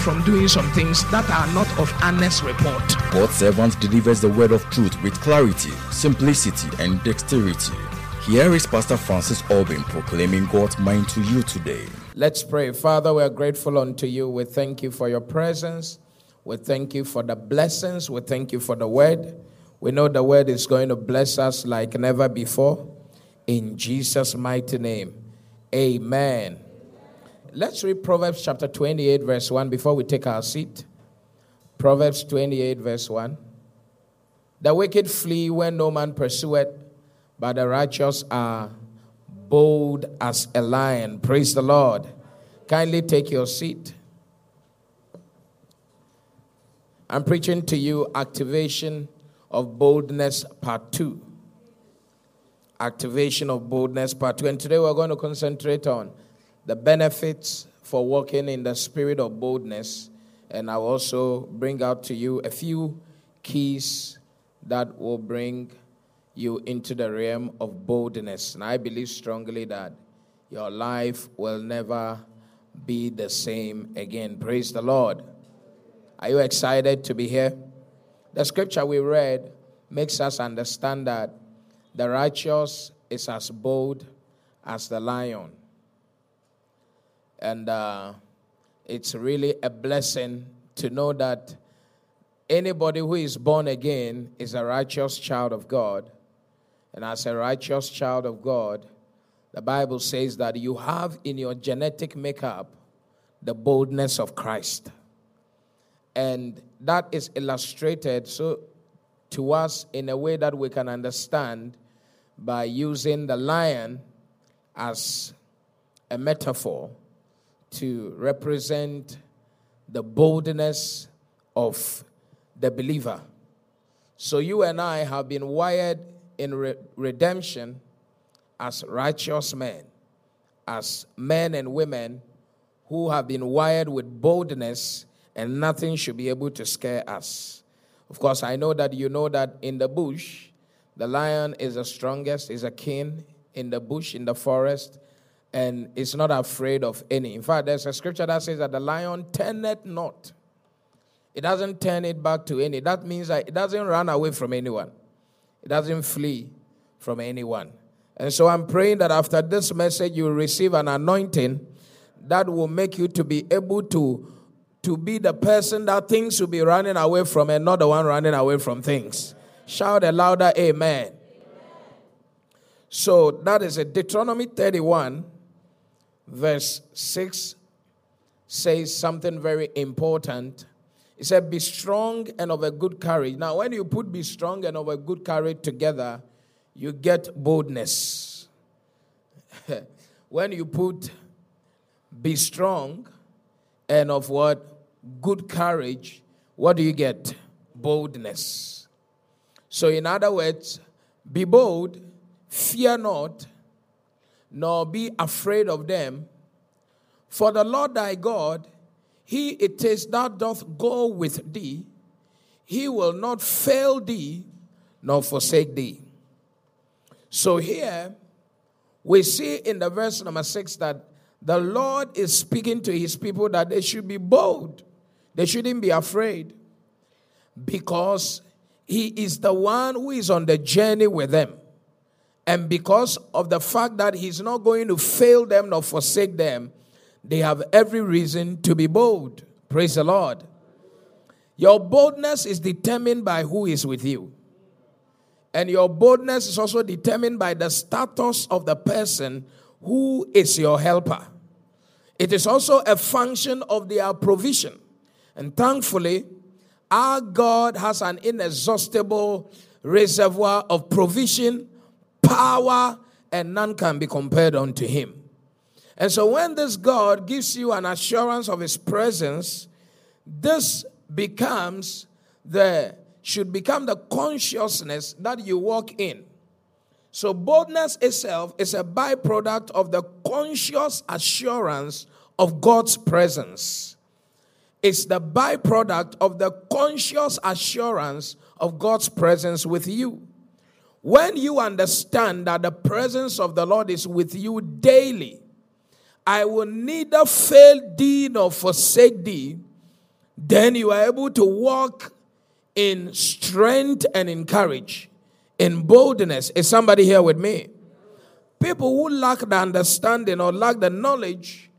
from doing some things that are not of honest report. God's servant delivers the word of truth with clarity, simplicity, and dexterity. Here is Pastor Francis Albin proclaiming God's mind to you today. Let's pray. Father, we are grateful unto you. We thank you for your presence. We thank you for the blessings. We thank you for the word. We know the word is going to bless us like never before. In Jesus' mighty name, amen. Let's read Proverbs chapter 28, verse 1 before we take our seat. Proverbs 28, verse 1. The wicked flee when no man pursueth, but the righteous are bold as a lion. Praise the Lord. Kindly take your seat. I'm preaching to you activation of boldness part 2. Activation of boldness part 2. And today we're going to concentrate on the benefits for walking in the spirit of boldness. And I'll also bring out to you a few keys that will bring you into the realm of boldness. And I believe strongly that your life will never be the same again. Praise the Lord. Are you excited to be here? The scripture we read makes us understand that the righteous is as bold as the lion. And uh, it's really a blessing to know that anybody who is born again is a righteous child of God. And as a righteous child of God, the Bible says that you have in your genetic makeup the boldness of Christ. And that is illustrated so to us in a way that we can understand by using the lion as a metaphor to represent the boldness of the believer. So you and I have been wired in re- redemption as righteous men, as men and women who have been wired with boldness, and nothing should be able to scare us. Of course, I know that you know that in the bush, the lion is the strongest, is a king in the bush, in the forest, and is not afraid of any. In fact, there's a scripture that says that the lion turneth not. It doesn't turn it back to any. That means that it doesn't run away from anyone. It doesn't flee from anyone. And so I'm praying that after this message, you receive an anointing that will make you to be able to, to be the person that things will be running away from and not the one running away from things. Shout a louder amen. amen. So that is a Deuteronomy 31, verse 6 says something very important. It said, Be strong and of a good courage. Now, when you put be strong and of a good courage together, you get boldness. when you put be strong and of what? Good courage, what do you get? Boldness. So, in other words, be bold, fear not, nor be afraid of them. For the Lord thy God, he it is that doth go with thee. He will not fail thee, nor forsake thee. So here we see in the verse number six that the Lord is speaking to his people that they should be bold. They shouldn't be afraid because he is the one who is on the journey with them. And because of the fact that he's not going to fail them nor forsake them, they have every reason to be bold. Praise the Lord. Your boldness is determined by who is with you. And your boldness is also determined by the status of the person who is your helper. It is also a function of their provision. And thankfully, our God has an inexhaustible reservoir of provision power, and none can be compared unto him. And so when this God gives you an assurance of his presence, this becomes the should become the consciousness that you walk in. So, boldness itself is a byproduct of the conscious assurance of God's presence. It's the byproduct of the conscious assurance of God's presence with you. When you understand that the presence of the Lord is with you daily, I will neither fail thee nor forsake thee, then you are able to walk in strength and in courage in boldness. Is somebody here with me? People who lack the understanding or lack the knowledge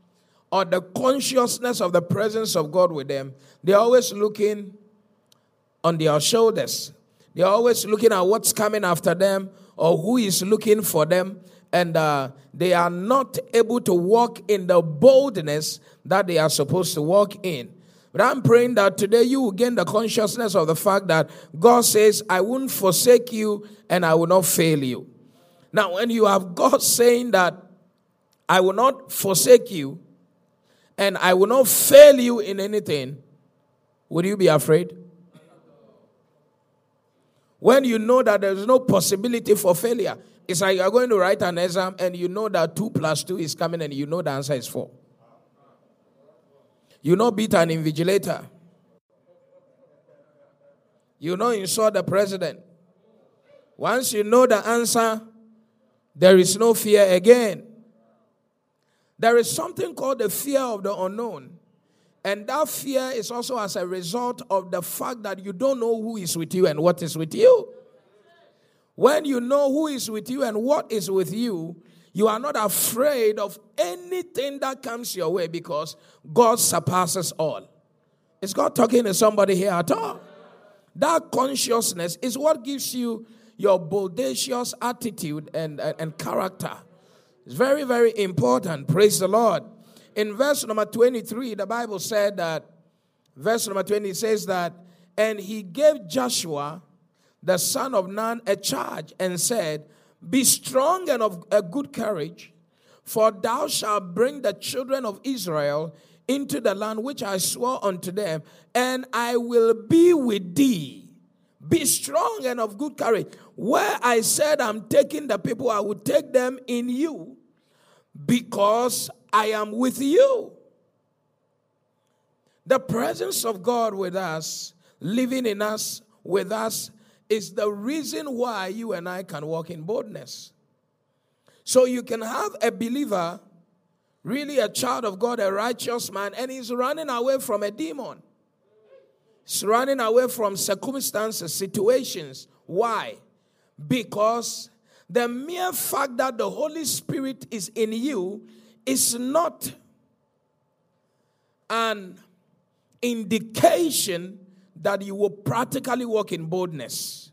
or the consciousness of the presence of God with them, they're always looking on their shoulders. They're always looking at what's coming after them or who is looking for them. And uh, they are not able to walk in the boldness that they are supposed to walk in. But I'm praying that today you will gain the consciousness of the fact that God says, I won't forsake you and I will not fail you. Now, when you have God saying that, I will not forsake you and I will not fail you in anything, would you be afraid? When you know that there's no possibility for failure, it's like you're going to write an exam and you know that 2 plus 2 is coming and you know the answer is 4. You know, beat an invigilator. You know, insult the president. Once you know the answer, there is no fear again. There is something called the fear of the unknown. And that fear is also as a result of the fact that you don't know who is with you and what is with you. When you know who is with you and what is with you, you are not afraid of anything that comes your way because God surpasses all. Is God talking to somebody here at all? That consciousness is what gives you your bodacious attitude and, and, and character. It's very, very important. Praise the Lord. In verse number 23, the Bible said that, verse number 20 says that, and he gave Joshua, the son of Nun, a charge and said, be strong and of a good courage, for thou shalt bring the children of Israel into the land which I swore unto them, and I will be with thee. Be strong and of good courage. Where I said I'm taking the people, I will take them in you because I am with you. The presence of God with us, living in us, with us, is the reason why you and I can walk in boldness. So you can have a believer, really a child of God, a righteous man, and he's running away from a demon. He's running away from circumstances, situations. Why? Because the mere fact that the Holy Spirit is in you is not an indication that you will practically walk in boldness.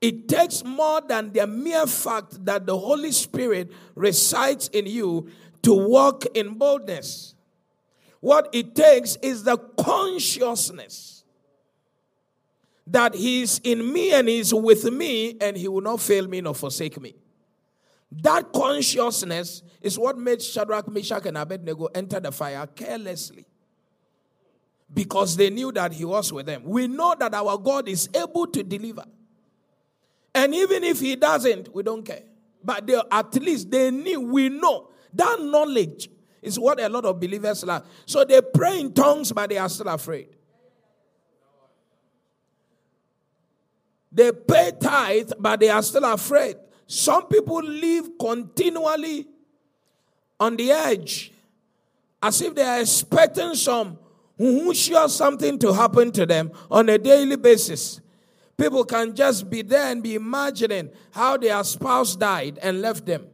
It takes more than the mere fact that the Holy Spirit resides in you to walk in boldness. What it takes is the consciousness that He's in me and He's with me and He will not fail me nor forsake me. That consciousness is what made Shadrach, Meshach, and Abednego enter the fire carelessly because they knew that he was with them. We know that our God is able to deliver. And even if he doesn't, we don't care. But they, at least they knew, we know. That knowledge is what a lot of believers lack. So they pray in tongues, but they are still afraid. They pay tithe, but they are still afraid. Some people live continually on the edge as if they are expecting some who sure something to happen to them on a daily basis. People can just be there and be imagining how their spouse died and left them.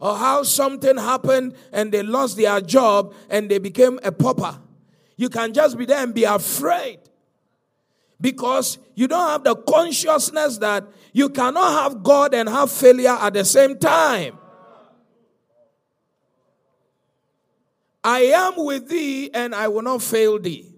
Or how something happened and they lost their job and they became a pauper. You can just be there and be afraid because you don't have the consciousness that you cannot have God and have failure at the same time. I am with thee and I will not fail thee.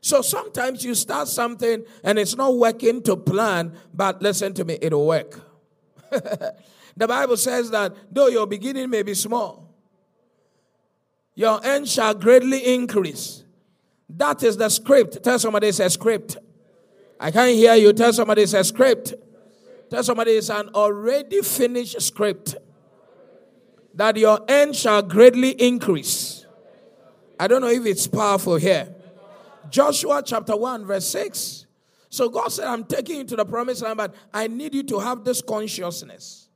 So sometimes you start something and it's not working to plan, but listen to me, it'll work. the Bible says that though your beginning may be small, your end shall greatly increase. That is the script. Tell somebody it's a script. I can't hear you. Tell somebody it's a script. Tell somebody it's an already finished script. That your end shall greatly increase. I don't know if it's powerful here. Joshua chapter 1, verse 6. So God said, I'm taking you to the promised land, but I need you to have this consciousness.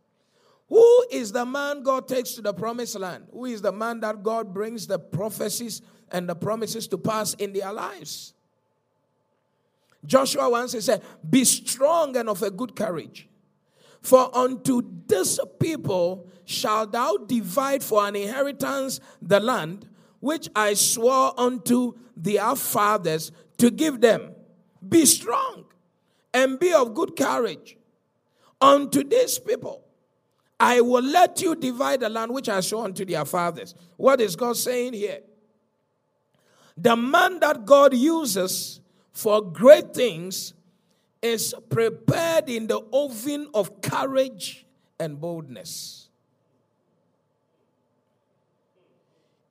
Who is the man God takes to the promised land? Who is the man that God brings the prophecies and the promises to pass in their lives? Joshua once he said, Be strong and of a good courage. For unto this people shalt thou divide for an inheritance the land which I swore unto their fathers to give them. Be strong and be of good courage. Unto these people, I will let you divide the land which I swore unto their fathers. What is God saying here? The man that God uses for great things is prepared in the oven of courage and boldness.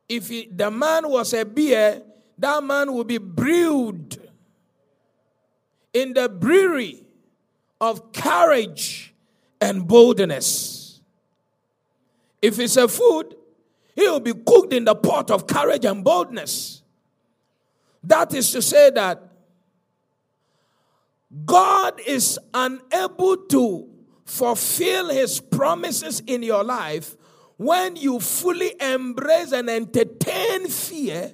If he, the man was a beer, that man would be brewed in the brewery of courage and boldness. If it's a food, he will be cooked in the pot of courage and boldness. That is to say that God is unable to fulfill his promises in your life when you fully embrace and entertain fear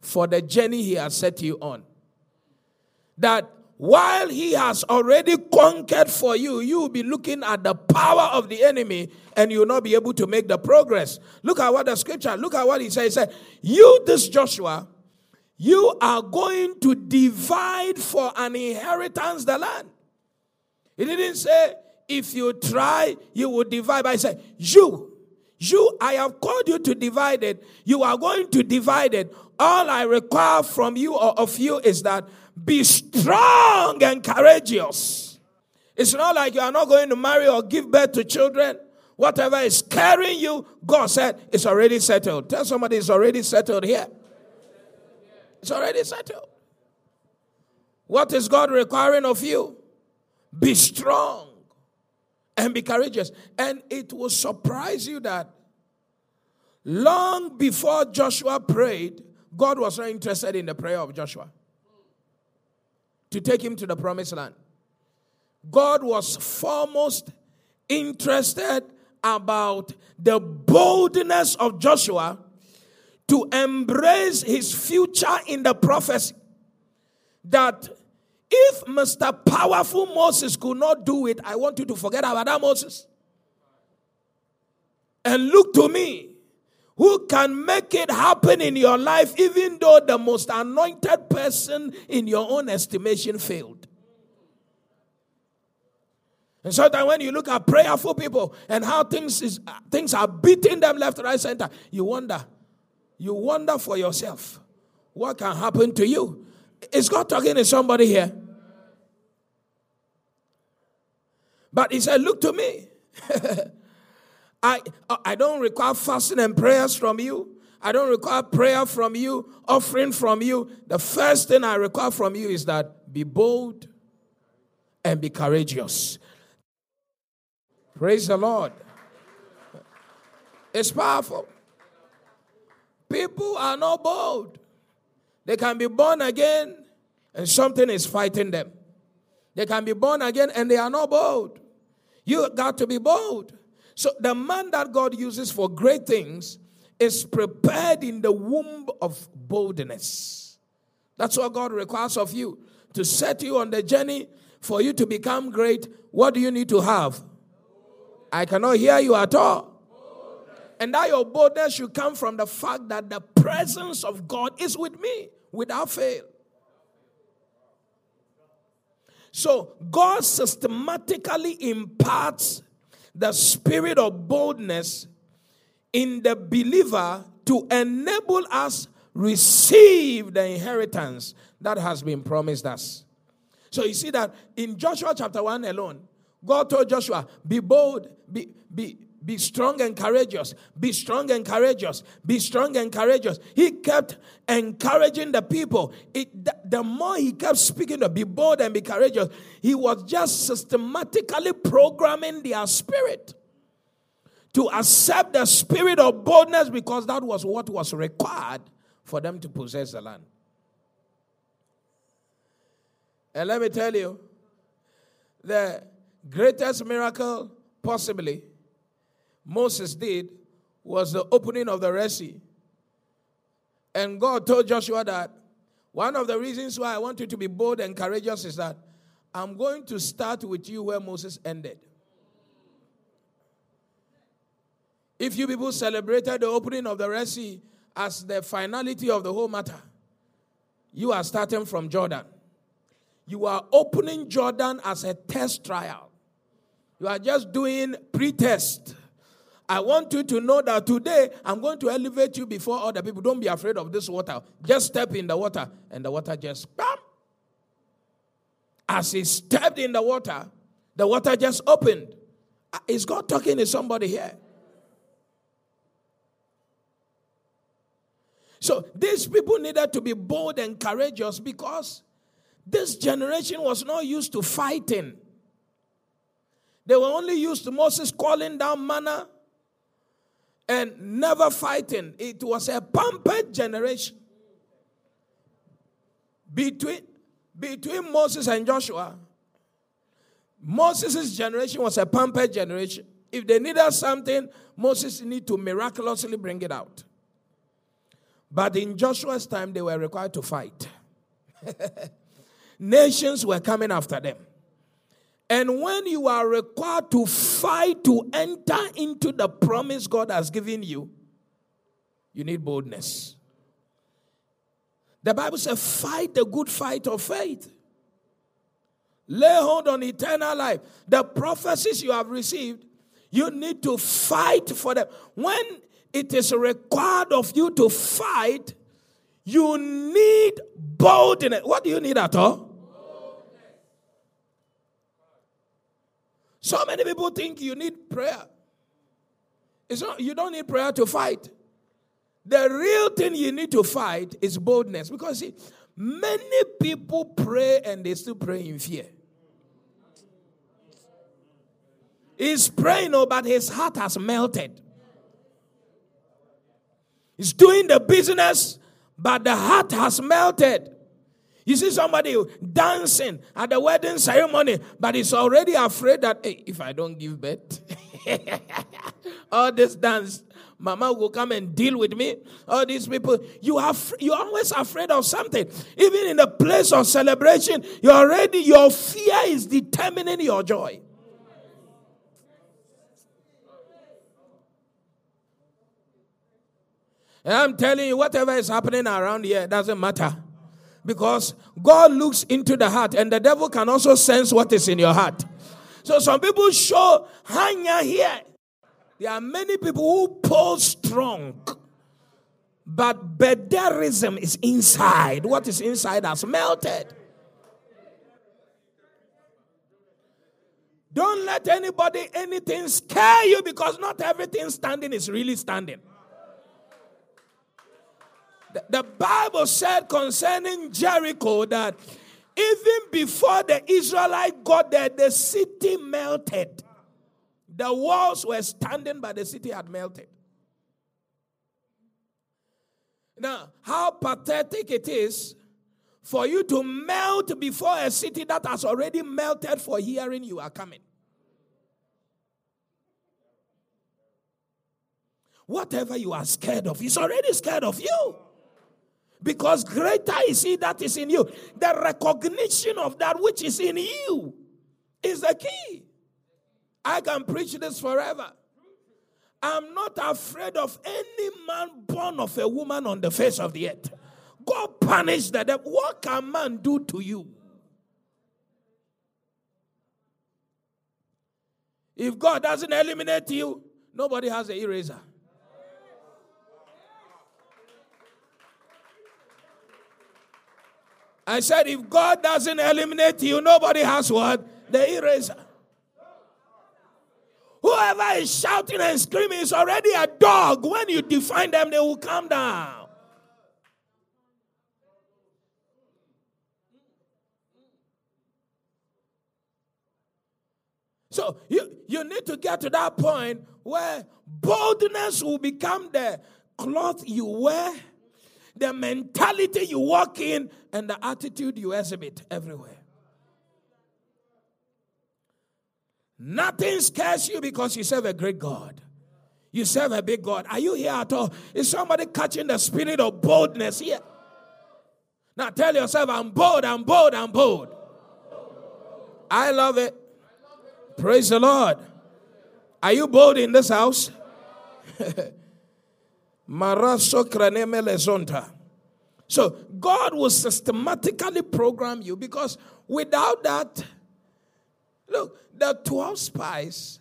for the journey he has set you on. That while he has already conquered for you, you will be looking at the power of the enemy and you will not be able to make the progress. Look at what the scripture, look at what he says. He said, You, this Joshua, you are going to divide for an inheritance the land. He didn't say, if you try, you will divide. But he said, you, you, I have called you to divide it. You are going to divide it. All I require from you or of you is that be strong and courageous. It's not like you are not going to marry or give birth to children. Whatever is carrying you, God said, it's already settled. Tell somebody it's already settled here. It's already settled. What is God requiring of you? Be strong and be courageous. And it will surprise you that long before Joshua prayed, God was not interested in the prayer of Joshua to take him to the promised land. God was foremost interested about the boldness of Joshua to embrace his future in the prophecy. That if Mr. Powerful Moses could not do it, I want you to forget about that Moses. And look to me, who can make it happen in your life, even though the most anointed person in your own estimation failed. And so that when you look at prayerful people and how things is things are beating them left, right, center, you wonder, you wonder for yourself what can happen to you. Is God talking to somebody here? But he said, Look to me. I, I don't require fasting and prayers from you. I don't require prayer from you, offering from you. The first thing I require from you is that be bold and be courageous. Praise the Lord. It's powerful. People are not bold. They can be born again and something is fighting them. They can be born again and they are not bold. You got to be bold. So the man that God uses for great things is prepared in the womb of boldness. That's what God requires of you. To set you on the journey for you to become great, what do you need to have? I cannot hear you at all. And that your boldness should come from the fact that the presence of God is with me without fail. So God systematically imparts the spirit of boldness in the believer to enable us receive the inheritance that has been promised us. So you see that in Joshua chapter 1 alone, God told Joshua, be bold, be, be, Be strong and courageous. Be strong and courageous. Be strong and courageous. He kept encouraging the people. It, the, the more he kept speaking to be bold and be courageous, he was just systematically programming their spirit to accept the spirit of boldness because that was what was required for them to possess the land. And let me tell you, the greatest miracle possibly Moses did was the opening of the Red Sea. And God told Joshua that one of the reasons why I want you to be bold and courageous is that I'm going to start with you where Moses ended. If you people celebrated the opening of the Red Sea as the finality of the whole matter, you are starting from Jordan. You are opening Jordan as a test trial. You are just doing pre test. I want you to know that today I'm going to elevate you before other people. Don't be afraid of this water. Just step in the water, and the water just bam. As he stepped in the water, the water just opened. Uh, is God talking to somebody here? So these people needed to be bold and courageous because this generation was not used to fighting. They were only used to Moses calling down manna and never fighting. It was a pampered generation. Between, between Moses and Joshua, Moses' generation was a pampered generation. If they needed something, Moses needed to miraculously bring it out. But in Joshua's time, they were required to fight. Nations were coming after them. And when you are required to fight to enter into the promise God has given you, you need boldness. The Bible says, fight the good fight of faith. Lay hold on eternal life. The prophecies you have received, you need to fight for them. When it is required of you to fight, you need boldness. What do you need at all? So many people think you need prayer. It's not, you don't need prayer to fight. The real thing you need to fight is boldness. Because see, many people pray and they still pray in fear. He's praying, oh, but his heart has melted. He's doing the business, but the heart has melted. You see somebody dancing at the wedding ceremony, but he's already afraid that hey, if I don't give birth, all this dance, mama will come and deal with me. All these people, you are you're always afraid of something. Even in the place of celebration, you already your fear is determining your joy. And I'm telling you, whatever is happening around here doesn't matter. Because God looks into the heart, and the devil can also sense what is in your heart. So some people show hanya here. There are many people who pull strong, but bederism is inside. What is inside has melted. Don't let anybody, anything scare you because not everything standing is really standing. The Bible said concerning Jericho that even before the Israelite got there, the city melted. The walls were standing, but the city had melted. Now, how pathetic it is for you to melt before a city that has already melted for hearing you are coming. Whatever you are scared of is already scared of you. Because greater is he that is in you. The recognition of that which is in you is the key. I can preach this forever. I'm not afraid of any man born of a woman on the face of the earth. God punish the devil. What can man do to you? If God doesn't eliminate you, nobody has an eraser. I said, if God doesn't eliminate you, nobody has what? The eraser. Whoever is shouting and screaming is already a dog. When you define them, they will come down. So you, you need to get to that point where boldness will become the cloth you wear, the mentality you walk in, and the attitude you exhibit everywhere. Nothing scares you because you serve a great God. You serve a big God. Are you here at all? Is somebody catching the spirit of boldness here? Now tell yourself, I'm bold, I'm bold, I'm bold. I love it. Praise the Lord. Are you bold in this house? so God will systematically program you because without that, look, the 12 spies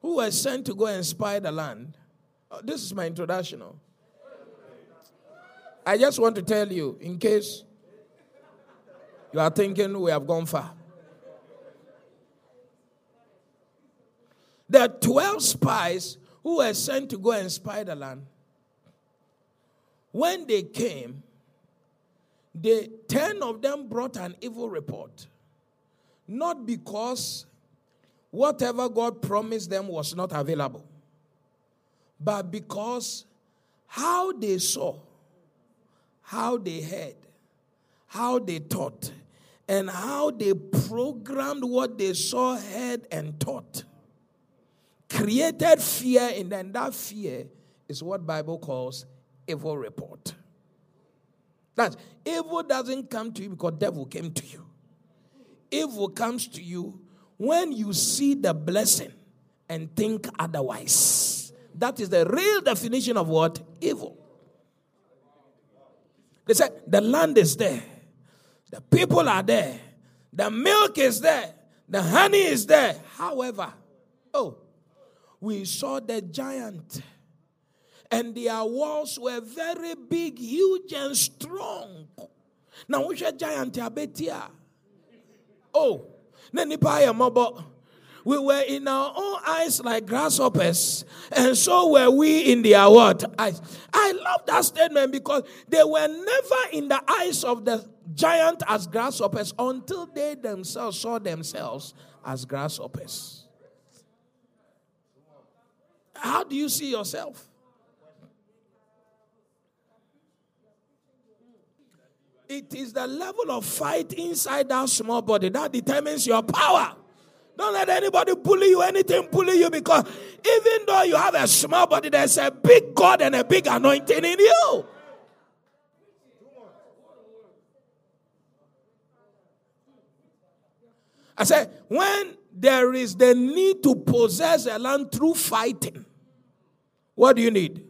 who were sent to go and spy the land. Oh, this is my introduction. Oh. I just want to tell you, in case you are thinking we have gone far. The 12 spies who were sent to go and spy the land, when they came, the 10 of them brought an evil report. Not because whatever God promised them was not available, but because how they saw, how they heard, how they taught, and how they programmed what they saw, heard, and taught created fear in them. That fear is what Bible calls evil report. That evil doesn't come to you because devil came to you. Evil comes to you when you see the blessing and think otherwise. That is the real definition of what? Evil. They said the land is there, the people are there, the milk is there, the honey is there. However, oh, we saw the giant. And their walls were very big, huge, and strong. Now, which a giant abetia? Oh, we were in our own eyes like grasshoppers, and so were we in their what eyes. I love that statement because they were never in the eyes of the giant as grasshoppers until they themselves saw themselves as grasshoppers. How do you see yourself? It is the level of fight inside that small body that determines your power. Don't let anybody bully you, anything bully you, because even though you have a small body, there's a big God and a big anointing in you. I said, when there is the need to possess a land through fighting, what do you need?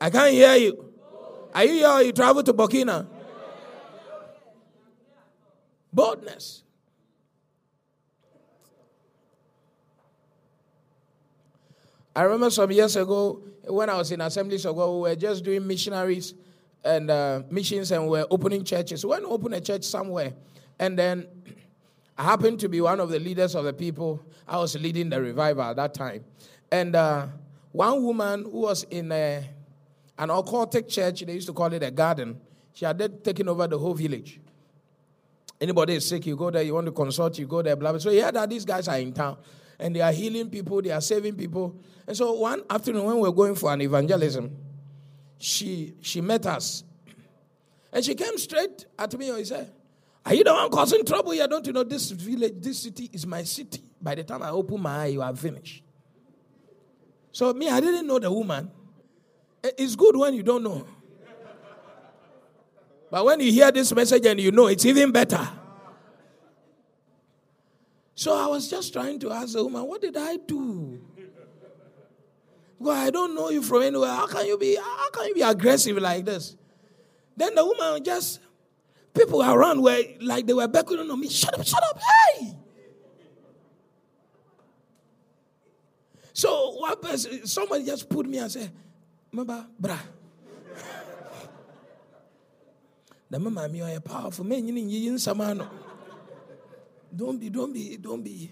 I can't hear you. Are you here you travel to Burkina? Boldness. I remember some years ago when I was in Assemblies of God, we were just doing missionaries and uh, missions and we were opening churches. We went to open a church somewhere. And then I happened to be one of the leaders of the people. I was leading the revival at that time. And uh, one woman who was in a, an occultic church, they used to call it a garden, she had taken over the whole village. Anybody is sick, you go there, you want to consult, you go there, blah, blah. So heard that these guys are in town and they are healing people, they are saving people. And so one afternoon when we were going for an evangelism, she she met us. And she came straight at me and she said, Are you the one causing trouble here? Don't you know this village, this city is my city? By the time I open my eye, you are finished. So me, I didn't know the woman. Eh, it's good when you don't know. But when you hear this message and you know, it's even better. So I was just trying to ask the woman, what did I do? Well, I don't know you from anywhere. How can you be how can you be aggressive like this? Then the woman just people around were like they were beckoning on me, shut up, shut up, hey! So one person, somebody just put me and said, Remember, bra. The mama me are powerful man in yin samano. Don't be, don't be, don't be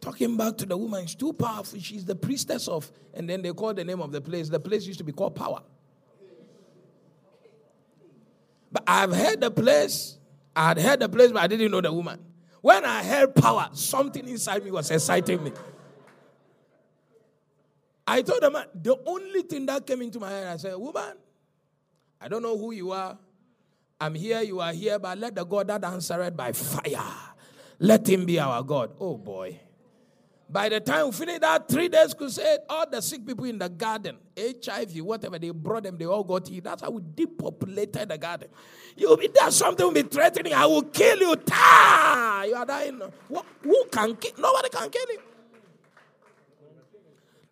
talking back to the woman. She's too powerful. She's the priestess of, and then they call the name of the place. The place used to be called Power. But I've heard the place. I had heard the place, but I didn't know the woman. When I heard power, something inside me was exciting me. I told the man, the only thing that came into my head, I said, Woman, I don't know who you are. I'm here, you are here, but let the God that answered by fire, let him be our God. Oh boy. By the time we finished that three days crusade, all the sick people in the garden, HIV, whatever, they brought them, they all got healed. That's how we depopulated the garden. You'll be there, something will be threatening. I will kill you. Ta! You are dying. What, who can kill? Nobody can kill you.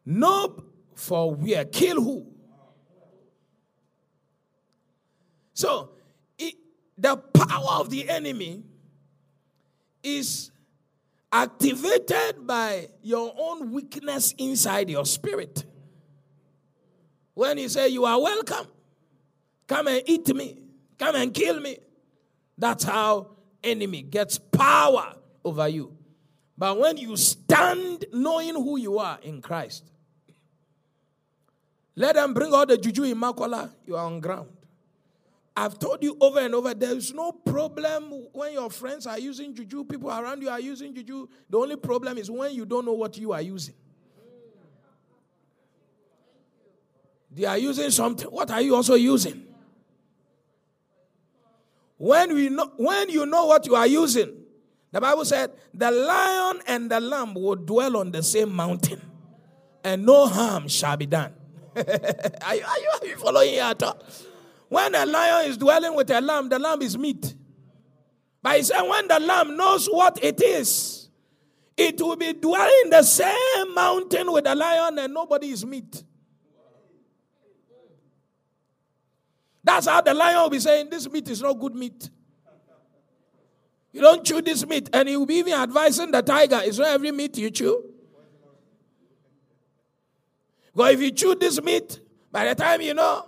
No, for where? Kill who? So, the power of the enemy is activated by your own weakness inside your spirit. When you say, You are welcome, come and eat me, come and kill me. That's how enemy gets power over you. But when you stand knowing who you are in Christ, let them bring all the juju in Makola, you are on ground. I've told you over and over, there's no problem when your friends are using juju, people around you are using juju. The only problem is when you don't know what you are using. They are using something. What are you also using? When we know, when you know what you are using, the Bible said, the lion and the lamb will dwell on the same mountain, and no harm shall be done. are, you, are, you, following here at all? When a lion is dwelling with a lamb, the lamb is meat. But he said, when the lamb knows what it is, it will be dwelling in the same mountain with the lion, and nobody is meat. That's how the lion will be saying, This meat is not good meat. You don't chew this meat. And he will be even advising the tiger, It's not every meat you chew. But if you chew this meat, by the time you know,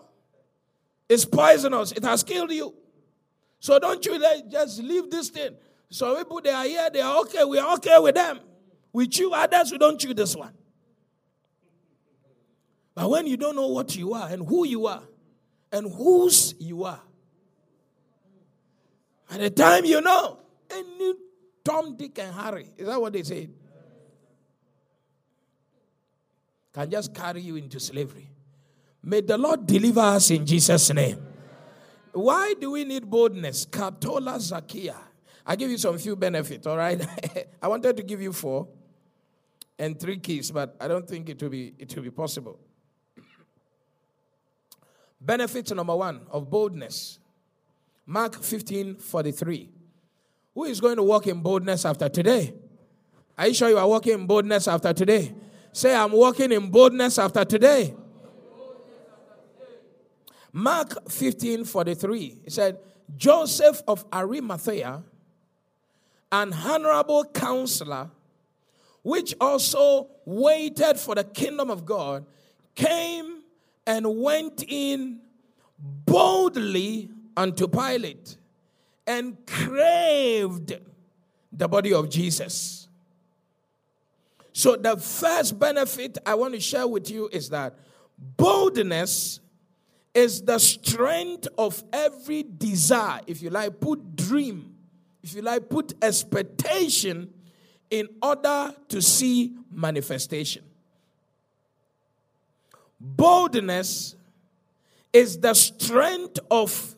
it's poisonous. It has killed you. So don't you let, just leave this thing. So people they are here, they are okay. We are okay with them. We chew others, we don't chew this one. But when you don't know what you are and who you are and whose you are, at the time you know, any Tom, Dick, and Harry, is that what they say? Can just carry you into slavery. May the Lord deliver us in Jesus' name. Why do we need boldness? Katola Zakia. I give you some few benefits, all right? I wanted to give you four and three keys, but I don't think it will be it will be possible. Benefit number one of boldness. Mark 15 43. Who is going to walk in boldness after today? Are you sure you are walking in boldness after today? Say, I'm walking in boldness after today. Mark 15 43, he said, Joseph of Arimathea, an honorable counselor, which also waited for the kingdom of God, came and went in boldly unto Pilate and craved the body of Jesus. So, the first benefit I want to share with you is that boldness is the strength of every desire. If you like, put dream. If you like, put expectation in order to see manifestation. Boldness is the strength of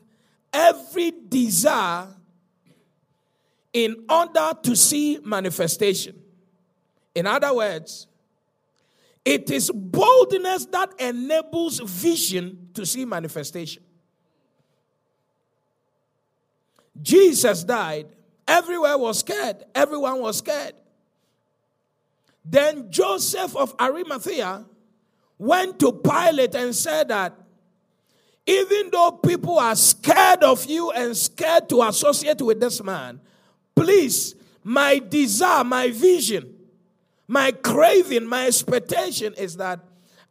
every desire in order to see manifestation. In other words, it is boldness that enables vision to see manifestation. Jesus died. Everywhere was scared. Everyone was scared. Then Joseph of Arimathea went to Pilate and said that even though people are scared of you and scared to associate with this man, please, my desire, my vision, my craving, my expectation is that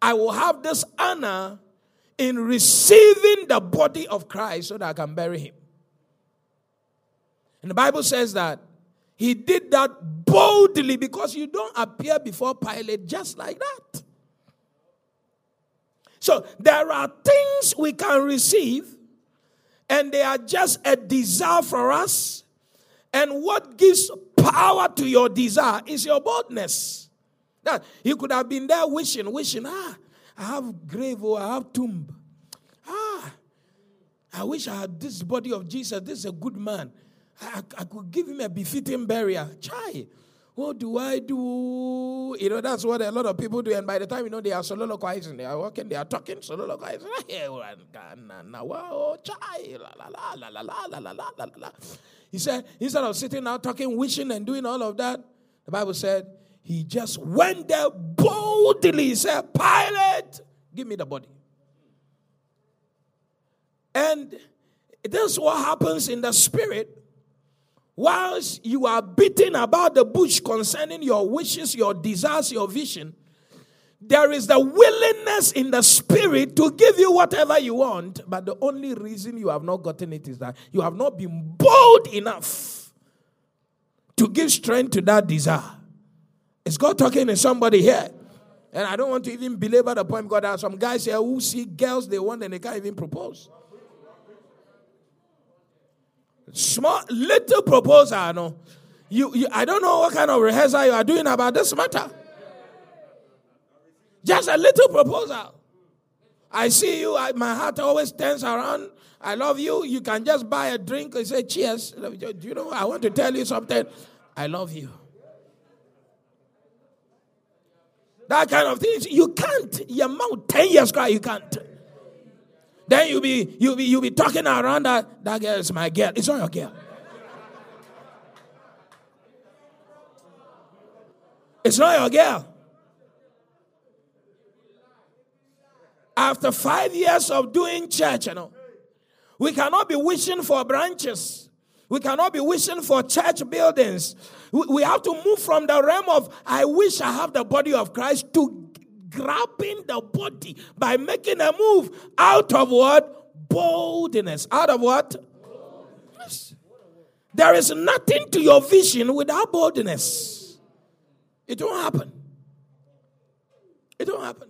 I will have this honor in receiving the body of Christ so that I can bury him. And the Bible says that he did that boldly because you don't appear before Pilate just like that. So there are things we can receive, and they are just a desire for us. And what gives power to your desire is your boldness. That he could have been there wishing, wishing, ah, I have grave or I have tomb. Ah, I wish I had this body of Jesus. This is a good man. I, I could give him a befitting burial. Chai, what do I do? You know, that's what a lot of people do. And by the time you know they are soliloquizing, they are walking, they are talking, soliloquizing. He said, instead of sitting out talking, wishing, and doing all of that, the Bible said he just went there boldly. He said, Pilate, give me the body. And this is what happens in the spirit whilst you are beating about the bush concerning your wishes, your desires, your vision, there is the willingness in the spirit to give you whatever you want. But the only reason you have not gotten it is that you have not been bold enough to give strength to that desire. Is God talking to somebody here? And I don't want to even belabor the point because there are some guys here who see girls they want and they can't even propose. Small, little proposal, no. You, you, I don't know what kind of rehearsal you are doing about this matter. Just a little proposal. I see you, I, my heart always turns around. I love you. You can just buy a drink and say, Cheers. You know, I want to tell you something. I love you. That kind of thing You can't. Your mouth, 10 years cry, you can't. Then you'll be you'll be you'll be talking around that that girl is my girl. It's not your girl. It's not your girl. After five years of doing church, you know, we cannot be wishing for branches. We cannot be wishing for church buildings. We have to move from the realm of, I wish I have the body of Christ, to grabbing the body by making a move out of what? Boldness. Out of what? There is nothing to your vision without boldness. It won't happen. It won't happen.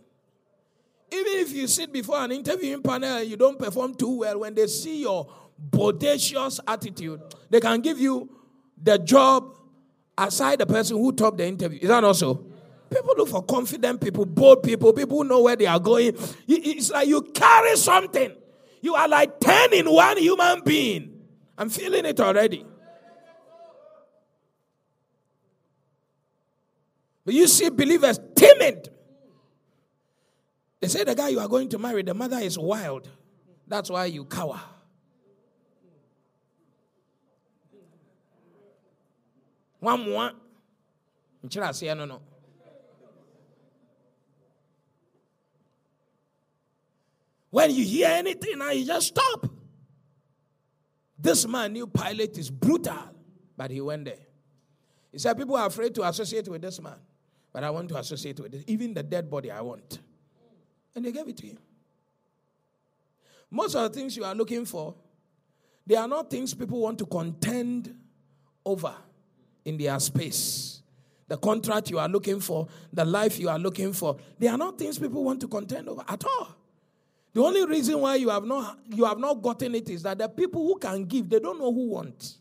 Even if you sit before an interviewing panel and you don't perform too well, when they see your bodacious attitude, they can give you the job aside the person who topped the interview. Is that also? People look for confident people, bold people, people who know where they are going. It's like you carry something. You are like 10 in one human being. I'm feeling it already. But you see believers timid. They say the guy you are going to marry, the mother is wild. That's why you cower. One more. no no. When you hear anything now, you just stop. This man knew Pilate is brutal, but he went there. He said, People are afraid to associate with this man, but I want to associate with this. Even the dead body, I want. And they gave it to him. Most of the things you are looking for, they are not things people want to contend over in their space. The contract you are looking for, the life you are looking for, they are not things people want to contend over at all. The only reason why you have not you have not gotten it is that the people who can give, they don't know who wants.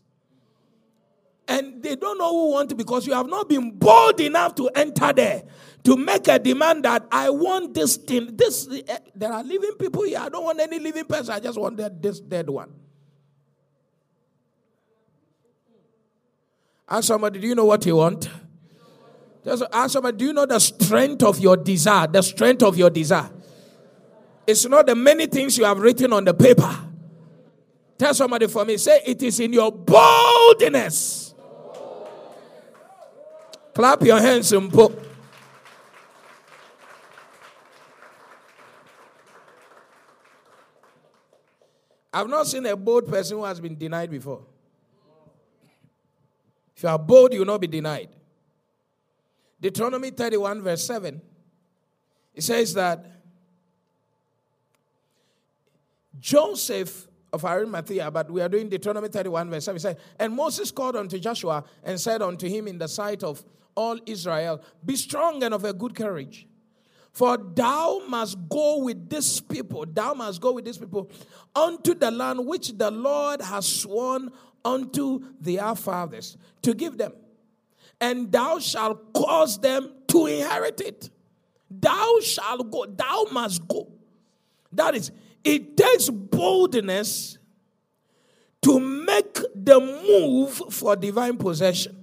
And they don't know who want because you have not been bold enough to enter there to make a demand that I want this thing. This eh, there are living people here. I don't want any living person. I just want that this dead one. Ask somebody, do you know what you want? Just ask somebody, do you know the strength of your desire? The strength of your desire. It's not the many things you have written on the paper. Tell somebody for me. Say, it is in your boldness. Clap your hands and put. I've not seen a bold person who has been denied before. If you are bold, you will not be denied. Deuteronomy 31, verse 7, it says that Joseph of Arimathea, but we are doing Deuteronomy 31, verse 7. He said, And Moses called unto Joshua and said unto him in the sight of all Israel, Be strong and of a good courage. For thou must go with this people, thou must go with these people unto the land which the Lord has sworn unto their fathers to give them. And thou shalt cause them to inherit it. Thou shalt go, thou must go. That is, it takes boldness to make the move for divine possession.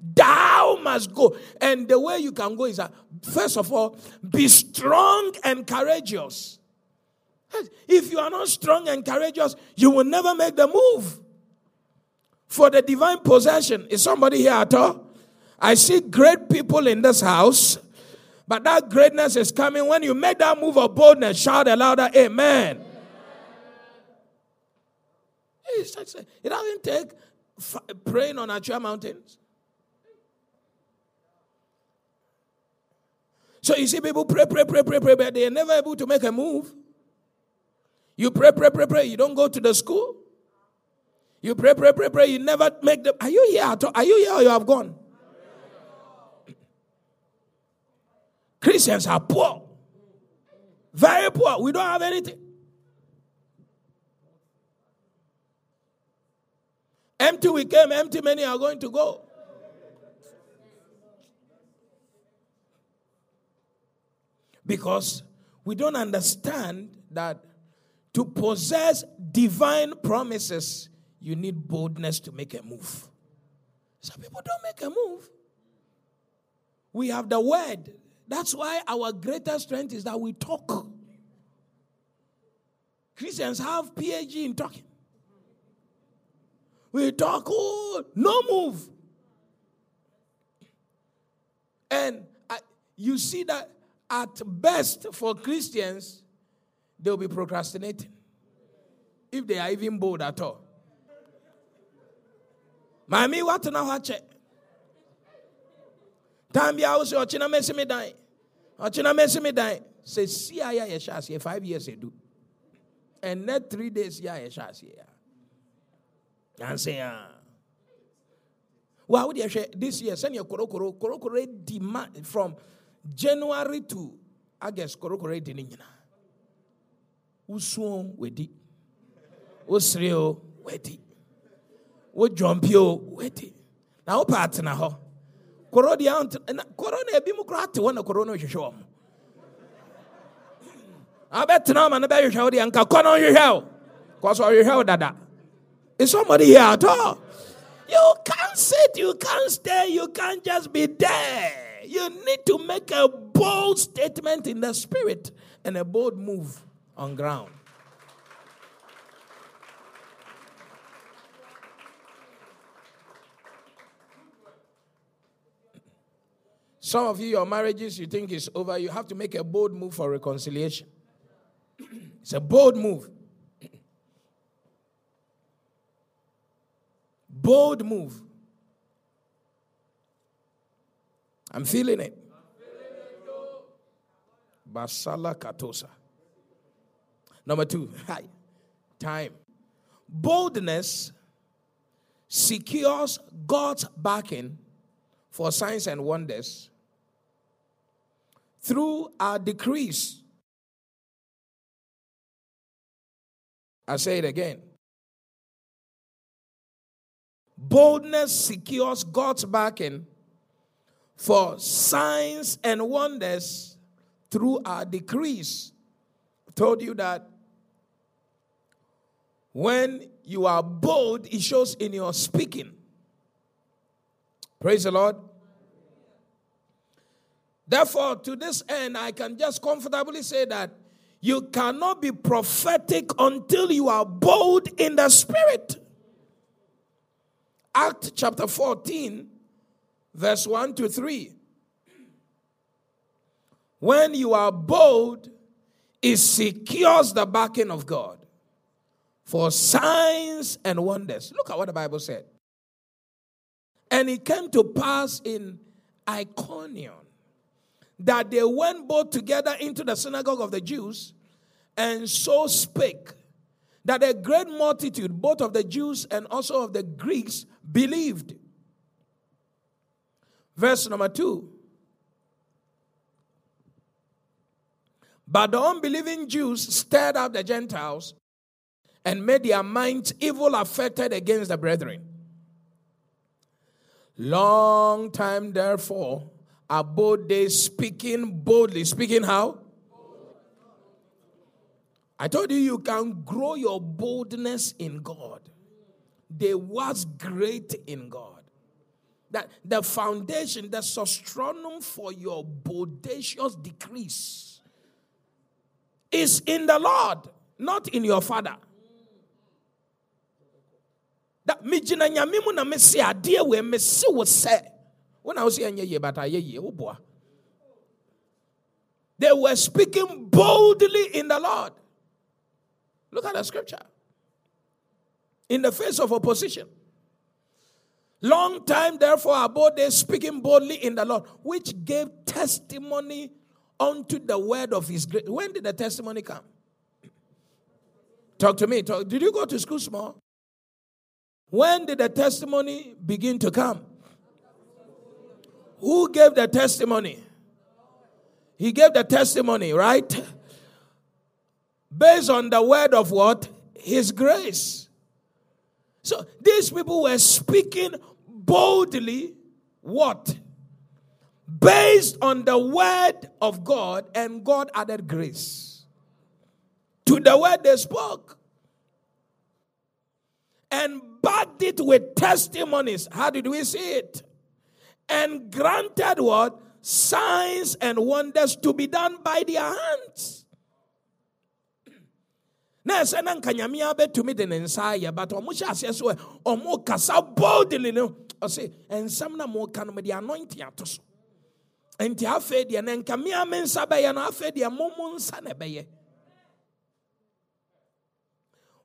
Thou must go. And the way you can go is that, first of all, be strong and courageous. If you are not strong and courageous, you will never make the move for the divine possession. Is somebody here at all? I see great people in this house, but that greatness is coming when you make that move of boldness. Shout a louder, Amen. It doesn't take praying on actual mountains. So you see people pray, pray, pray, pray, pray, but they are never able to make a move. You pray, pray, pray, pray, you don't go to the school. You pray, pray, pray, pray, you never make the. Are you here? Are you here or you have gone? Christians are poor. Very poor. We don't have anything. Empty we came, empty many are going to go. Because we don't understand that to possess divine promises, you need boldness to make a move. Some people don't make a move. We have the word. That's why our greatest strength is that we talk. Christians have PhD in talking. We talk, oh, no move. And I, you see that at best for Christians, they'll be procrastinating. If they are even bold at all. Mami, what na wache? Time ya use ochina mesi me dan. Ochina mesi me dan. Say see ya ya yeshasi five years. And net three days ya yeshasi ya. And say ah. Wow, this year your korokoro korokoro demand from January to August korokoro di ne nyinaa. Wosuo wedi. Wosere o wedi. Wodwɔmpi o wedi. Na wopɛ atena hɔ. Koro deɛ koro na ebi mu koro ate hɔ na koro no hwehwɛ wɔn. Abɛtena ɔma no bɛhwehwɛ wo deɛ nka kɔ no hwehwɛ o. Kɔsɔ ɔhwehwɛ wo dada. Is somebody here at all? You can't sit, you can't stay, you can't just be there. You need to make a bold statement in the spirit and a bold move on ground. Some of you, your marriages, you think is over. You have to make a bold move for reconciliation. it's a bold move. bold move. I'm feeling it. Basala Katosa. Number two, hi, time. Boldness secures God's backing for signs and wonders through our decrease. I say it again. Boldness secures God's backing for signs and wonders through our decrees. I told you that when you are bold, it shows in your speaking. Praise the Lord. Therefore, to this end, I can just comfortably say that you cannot be prophetic until you are bold in the spirit. Act chapter 14 verse 1 to 3. When you are bold, it secures the backing of God for signs and wonders. Look at what the Bible said. And it came to pass in Iconium that they went both together into the synagogue of the Jews and so spake. that a great multitude, both of the Jews and also of the Greeks, believed. Verse number two. But the unbelieving Jews stirred up the Gentiles and made their minds evil affected against the brethren. Long time, therefore, abode they speaking boldly. Speaking how? I told you you can grow your boldness in God. They was great in God. That the foundation, the substronum for your bodacious decrease is in the Lord, not in your father. That megyina nyame mu na mese adeɛ wei mese wo sɛ wona wo sɛ ɛnyɛ yie but ayɛ yie woboa they were speaking boldly in the lord. Look at the scripture. In the face of opposition. Long time therefore abode they speaking boldly in the lord which gave testimony unto the word of his grace. When did the testimony come? Talk to me. Talk. did you go to school small? When did the testimony begin to come? Who gave the testimony? He gave the testimony, right? Based on the word of what? His grace. So these people were speaking boldly, what? Based on the word of God, and God added grace to the word they spoke and backed it with testimonies. How did we see it? And granted what? Signs and wonders to be done by their hands. na ɛsɛ na nka nyame abɛtumi de ne nsa ayɛ but ɔmo hyɛ aseɛ so ɔmo kasa boldly no ɔse ɛnsɛm na moka no mede anointing ato so nti afei deɛ na nka mea me nsa bɛyɛ no afei deɛ mo mo nsa na ɛbɛyɛ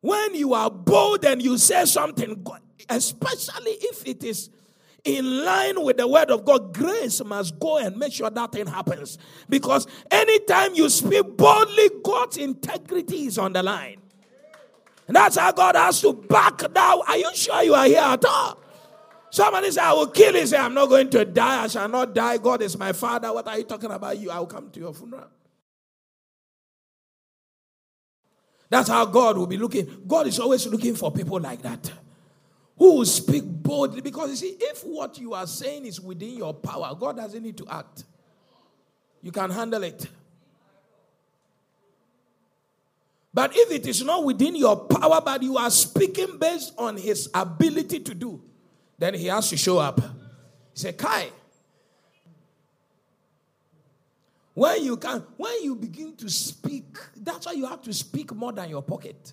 when you are bold and you say something, especially if it is in line with the word of God, grace must go and make sure that thing happens. Because anytime you speak boldly, God's integrity is on the line. And that's how God has to back down. Are you sure you are here at all? Somebody say, I will kill you. Say, I'm not going to die. I shall not die. God is my father. What are you talking about? You, I will come to your funeral. That's how God will be looking. God is always looking for people like that who will speak boldly. Because you see, if what you are saying is within your power, God doesn't need to act. You can handle it. But if it is not within your power, but you are speaking based on his ability to do, then he has to show up. He said, Kai, When you can, when you begin to speak, that's why you have to speak more than your pocket.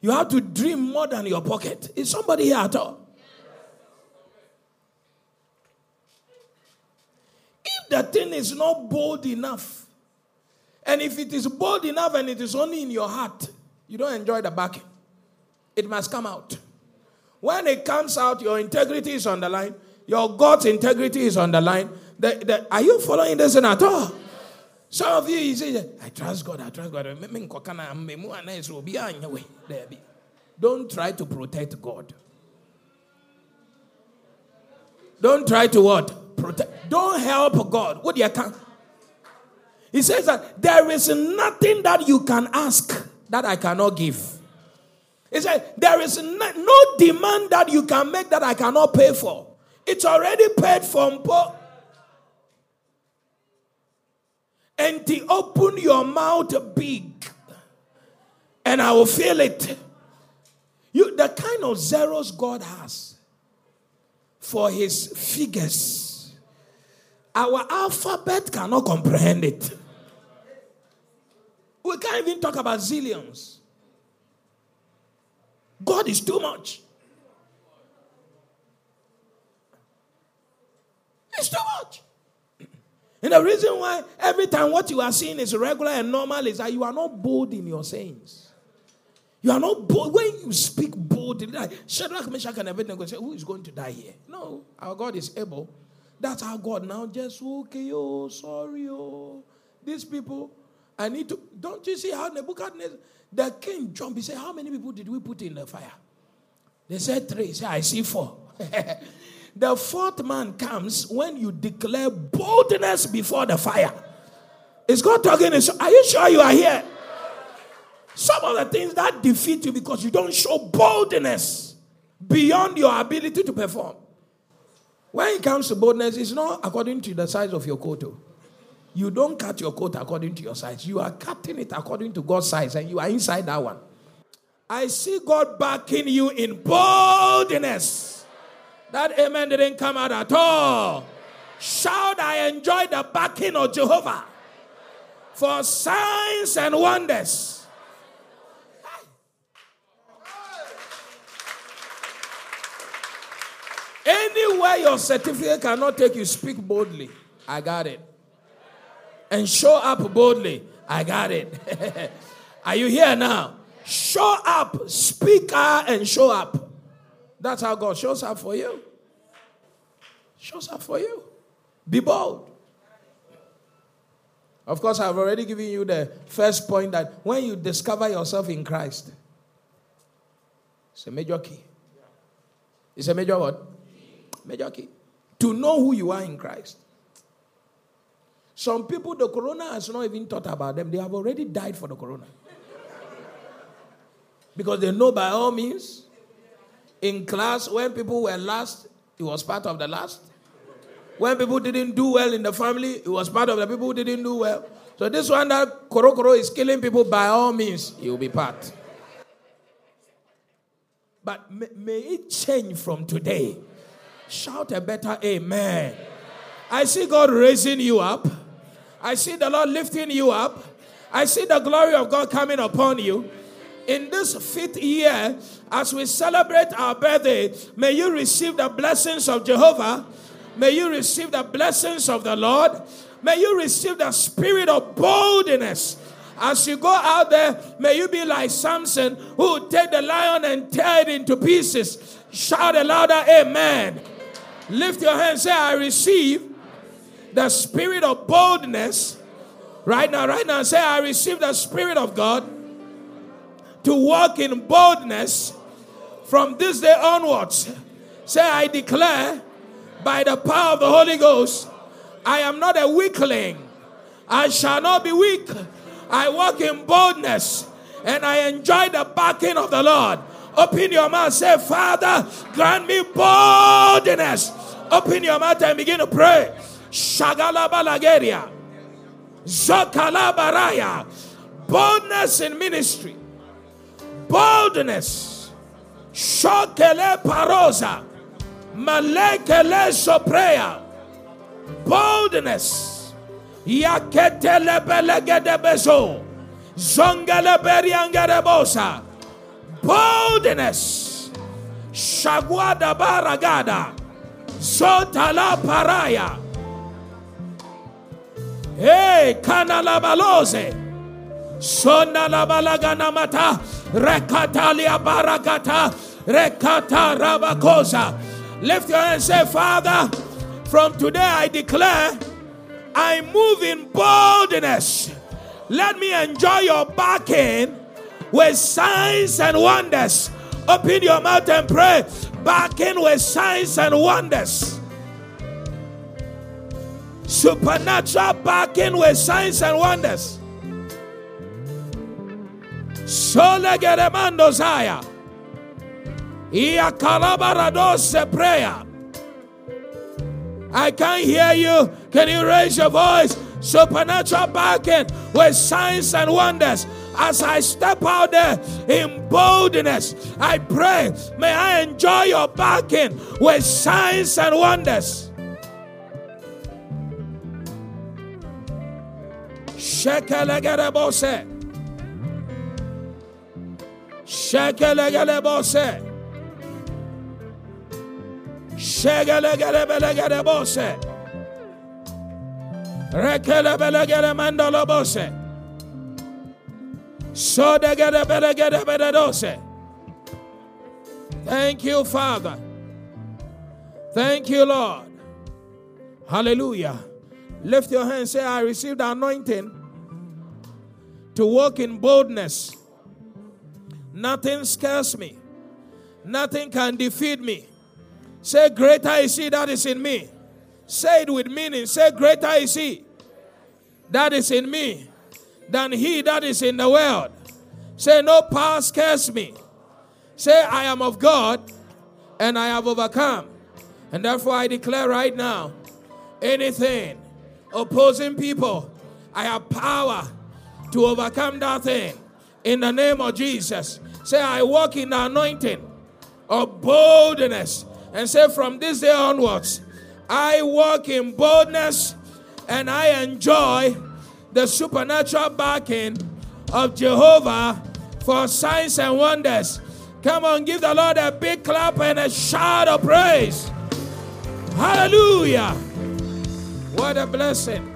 You have to dream more than your pocket. Is somebody here at all? If the thing is not bold enough, and if it is bold enough and it is only in your heart, you don't enjoy the backing. It must come out. When it comes out, your integrity is on the line. Your God's integrity is on the line. The, the, are you following this in at all? Some of you, you say, I trust God, I trust God. Don't try to protect God. Don't try to what? Protect. Don't help God. What do you can? He says that there is nothing that you can ask that I cannot give. He said, There is no, no demand that you can make that I cannot pay for. It's already paid for. And to open your mouth big, and I will feel it. You, the kind of zeros God has for his figures, our alphabet cannot comprehend it. We can't even talk about zillions. God is too much. It's too much. And the reason why every time what you are seeing is regular and normal is that you are not bold in your sayings. You are not bold. When you speak boldly, like Shadrach, Meshach, and Abednego say, Who is going to die here? No, our God is able. That's our God now. Just okay, oh, sorry, oh. These people, I need to. Don't you see how Nebuchadnezzar, the king jumped? He said, How many people did we put in the fire? They said three. He said, I see four. the fourth man comes when you declare boldness before the fire. Is God talking? Are you sure you are here? Some of the things that defeat you because you don't show boldness beyond your ability to perform. When it comes to boldness, it's not according to the size of your coat. Oh. You don't cut your coat according to your size. You are cutting it according to God's size, and you are inside that one. I see God backing you in boldness. That amen didn't come out at all. Shout, I enjoy the backing of Jehovah for signs and wonders. Anywhere your certificate cannot take you, speak boldly. I got it and show up boldly. I got it. Are you here now? Show up, speak ah, and show up. That's how God shows up for you. Shows up for you. Be bold. Of course, I've already given you the first point that when you discover yourself in Christ, it's a major key. It's a major what? Major key. To know who you are in Christ. Some people, the corona has not even thought about them. They have already died for the corona. because they know by all means, in class, when people were last, he was part of the last. When people didn't do well in the family, he was part of the people who didn't do well. So this one that Korokoro is killing people by all means, he will be part. But may, may it change from today. Shout a better amen. I see God raising you up. I see the Lord lifting you up. I see the glory of God coming upon you. In this fifth year, as we celebrate our birthday, may you receive the blessings of Jehovah. May you receive the blessings of the Lord. May you receive the spirit of boldness. As you go out there, may you be like Samson who take the lion and tear it into pieces. Shout a louder amen. Lift your hand, say, I receive the spirit of boldness right now, right now. Say, I receive the spirit of God to walk in boldness from this day onwards. Say, I declare by the power of the Holy Ghost, I am not a weakling. I shall not be weak. I walk in boldness and I enjoy the backing of the Lord. Open your mouth, say, Father, grant me boldness. Open your mouth and begin to pray. Shagala Balageria. Zokala Baraya. Boldness in ministry. Boldness. Shokele Parosa. Malekele Sopreya. Boldness. Yaketele Belegede Bezo. Zongele Beriangarebosa. Boldness. Shagwada Baragada. Zotala Paraya. Hey, kanalabalose. Sona la mata. Rekatalia barakata. Rekata rabakosa. Lift your hand and say, Father, from today I declare I move in boldness. Let me enjoy your backing with signs and wonders. Open your mouth and pray. Backing with signs and wonders supernatural backing with signs and wonders. Sole geremando zaya. Ia calabaradose prayer. I can't hear you. Can you raise your voice? Supernatural backing with signs and wonders. As I step out there in boldness, I pray, may I enjoy your backing with signs and wonders. Shekelegere bose. Sodegere belegere beledose. Thank you, Father. Thank you, Lord. Hallelujah. Lift your hand say, I received the anointing to walk in boldness. Nothing scares me. Nothing can defeat me. Say, Greater is He that is in me. Say it with meaning. Say, Greater is He that is in me than He that is in the world. Say, No power scares me. Say, I am of God and I have overcome. And therefore, I declare right now anything opposing people, I have power to overcome that thing in the name of Jesus. Say, I walk in the anointing of boldness. And say, from this day onwards, I walk in boldness and I enjoy the supernatural backing of Jehovah for signs and wonders. Come on, give the Lord a big clap and a shout of praise. Hallelujah. What a blessing.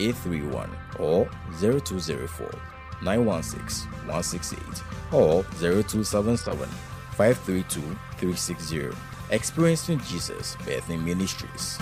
831 or 0204 916 168 or 0277 532 360. Experiencing Jesus Bethany Ministries.